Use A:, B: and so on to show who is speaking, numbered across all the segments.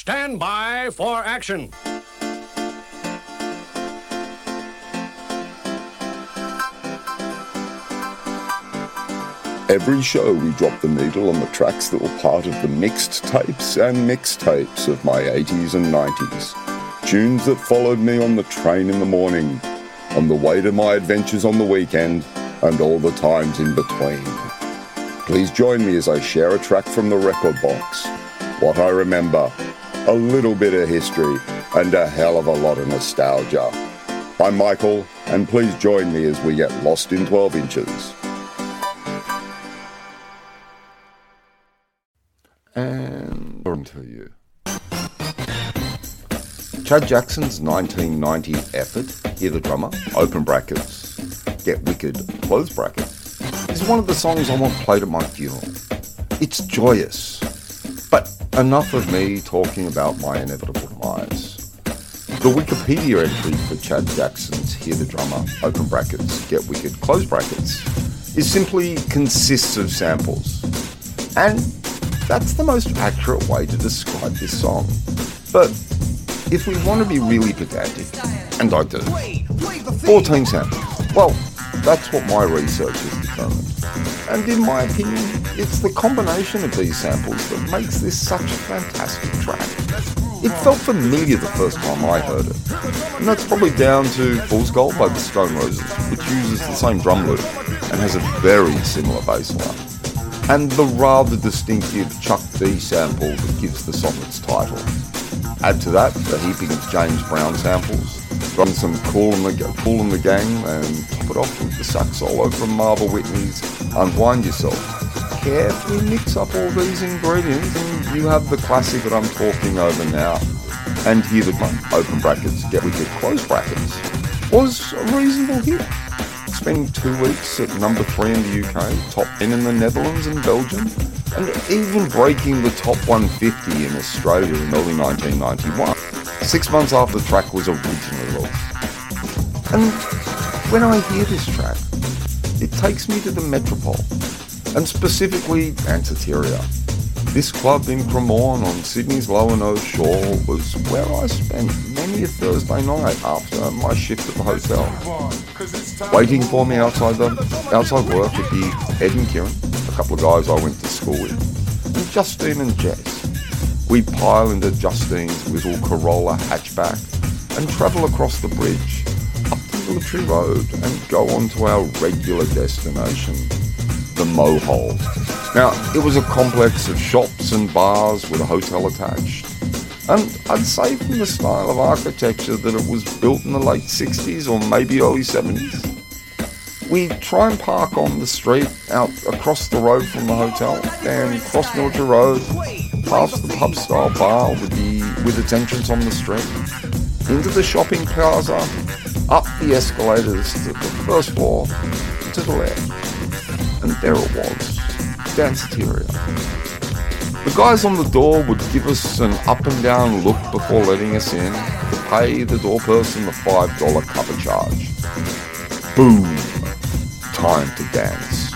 A: Stand by for action.
B: Every show, we drop the needle on the tracks that were part of the mixed tapes and mixtapes of my 80s and 90s. Tunes that followed me on the train in the morning, on the way to my adventures on the weekend, and all the times in between. Please join me as I share a track from the record box, what I remember, a little bit of history, and a hell of a lot of nostalgia. I'm Michael, and please join me as we get lost in 12 inches. And on to you. Chad Jackson's 1990 effort, Hear the Drummer, open brackets, Get Wicked, close brackets, is one of the songs I want played at my funeral. It's joyous, but enough of me talking about my inevitable demise. The Wikipedia entry for Chad Jackson's Hear the Drummer, open brackets, Get Wicked, close brackets, is simply consists of samples. And that's the most accurate way to describe this song. But if we want to be really pedantic, and I do, 14 samples. Well, that's what my research has determined. And in my opinion, it's the combination of these samples that makes this such a fantastic track. It felt familiar the first time I heard it. And that's probably down to Fool's Gold by the Stone Roses, which uses the same drum loop and has a very similar bass line and the rather distinctive Chuck D sample that gives the song its title. Add to that the heaping of James Brown samples, run some Kool in the, Kool and the Gang and top it off with the sax solo from Marva Whitney's Unwind Yourself. Carefully mix up all these ingredients and you have the classic that I'm talking over now. And here the one, open brackets, get wicked, close brackets, was a reasonable hit spending two weeks at number three in the UK, top 10 in the Netherlands and Belgium, and even breaking the top 150 in Australia in early 1991, six months after the track was originally released. And when I hear this track, it takes me to the Metropole, and specifically Danceteria. This club in Cremorne on Sydney's Lower North Shore was where I spent many a Thursday night after my shift at the hotel. Waiting for me outside the outside work would be Ed and Kieran, a couple of guys I went to school with, and Justine and Jess. We'd pile into Justine's little Corolla hatchback and travel across the bridge up the Military Road and go on to our regular destination, the Mohole. Now, it was a complex of shops and bars with a hotel attached. And I'd say from the style of architecture that it was built in the late 60s or maybe early 70s. We'd try and park on the street out across the road from the hotel and cross Military Road, past the pub style bar with, the, with its entrance on the street, into the shopping plaza, up the escalators to the first floor, to the left. And there it was danceteria. The guys on the door would give us an up and down look before letting us in to pay the door person the $5 cover charge. Boom! Time to dance.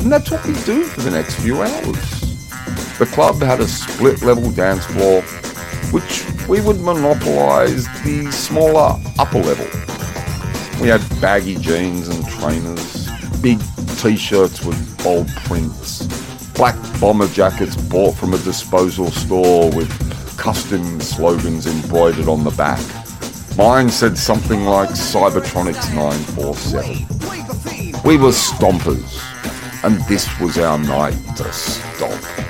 B: And that's what we do for the next few hours. The club had a split level dance floor, which we would monopolise the smaller upper level. We had baggy jeans and trainers, big t-shirts with bold prints, black bomber jackets bought from a disposal store with custom slogans embroidered on the back. Mine said something like Cybertronics 947. We were stompers, and this was our night to stomp.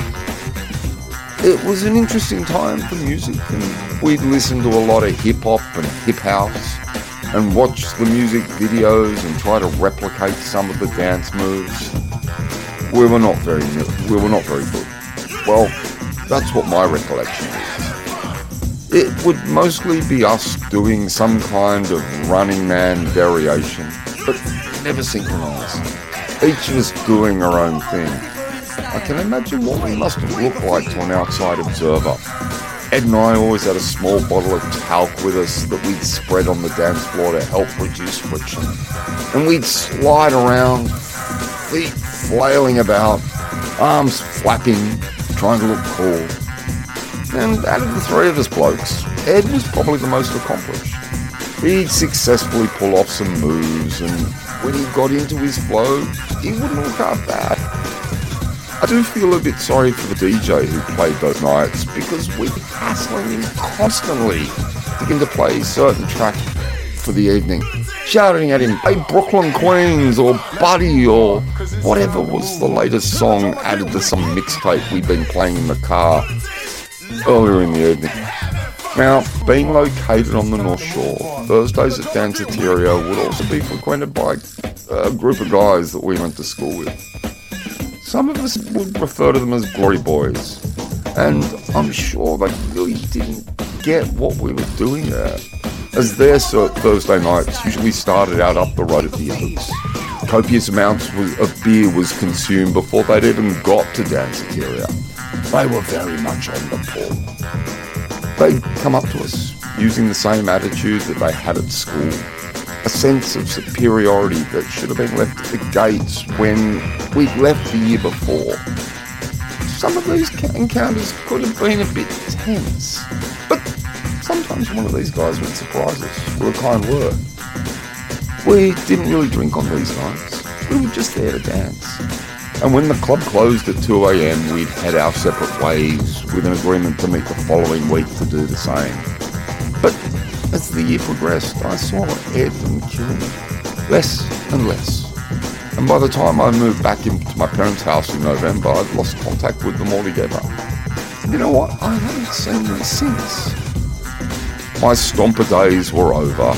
B: It was an interesting time for music, and we'd listen to a lot of hip hop and hip house, and watch the music videos and try to replicate some of the dance moves we were not very we were not very good. Well, that's what my recollection is. It would mostly be us doing some kind of running man variation, but never synchronized. Each of us doing our own thing. I can imagine what we must have looked like to an outside observer. Ed and I always had a small bottle of talc with us that we'd spread on the dance floor to help reduce friction. And we'd slide around, feet flailing about, arms flapping, trying to look cool. And out of the three of us blokes, Ed was probably the most accomplished. He'd successfully pull off some moves, and when he got into his flow, he wouldn't look half bad. I do feel a bit sorry for the DJ who played those nights because we'd hassling him constantly to get him to play certain track for the evening, shouting at him, hey Brooklyn Queens or Buddy or whatever was the latest song added to some mixtape we'd been playing in the car earlier in the evening. Now, being located on the North Shore, Thursdays at Danceteria would also be frequented by a group of guys that we went to school with. Some of us would refer to them as glory boys, and I'm sure they really didn't get what we were doing there, as their Thursday nights usually started out up the road at the Oaks. Copious amounts of beer was consumed before they'd even got to Danceteria. They were very much on the pull. They'd come up to us using the same attitude that they had at school a sense of superiority that should have been left at the gates when we'd left the year before. Some of these encounters could have been a bit tense, but sometimes one of these guys would surprise us with a kind word. We didn't really drink on these nights, we were just there to dance. And when the club closed at 2am, we'd head our separate ways with an agreement to meet the following week to do the same. But as the year progressed, I saw Ed and Kieran less and less. And by the time I moved back into my parents' house in November, I'd lost contact with them altogether. You know what? I haven't seen them since. My stomper days were over,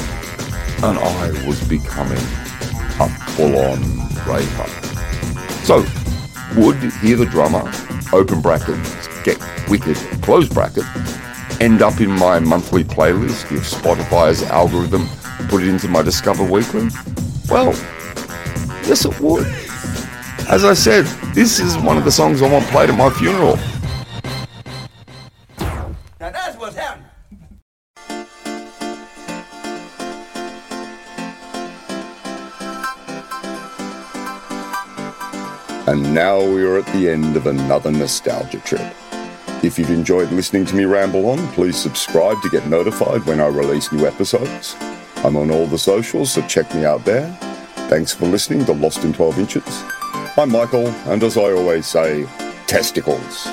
B: and I was becoming a full-on raver. So, would hear the drummer, open bracket, get wicked, close bracket, end up in my monthly playlist if Spotify's algorithm put it into my Discover Weekly? Well, yes, it would. As I said, this is one of the songs I want played at my funeral.
C: Now that's what's happening.
B: And now we are at the end of another nostalgia trip. If you've enjoyed listening to me ramble on, please subscribe to get notified when I release new episodes. I'm on all the socials, so check me out there. Thanks for listening to Lost in 12 Inches. I'm Michael, and as I always say, testicles.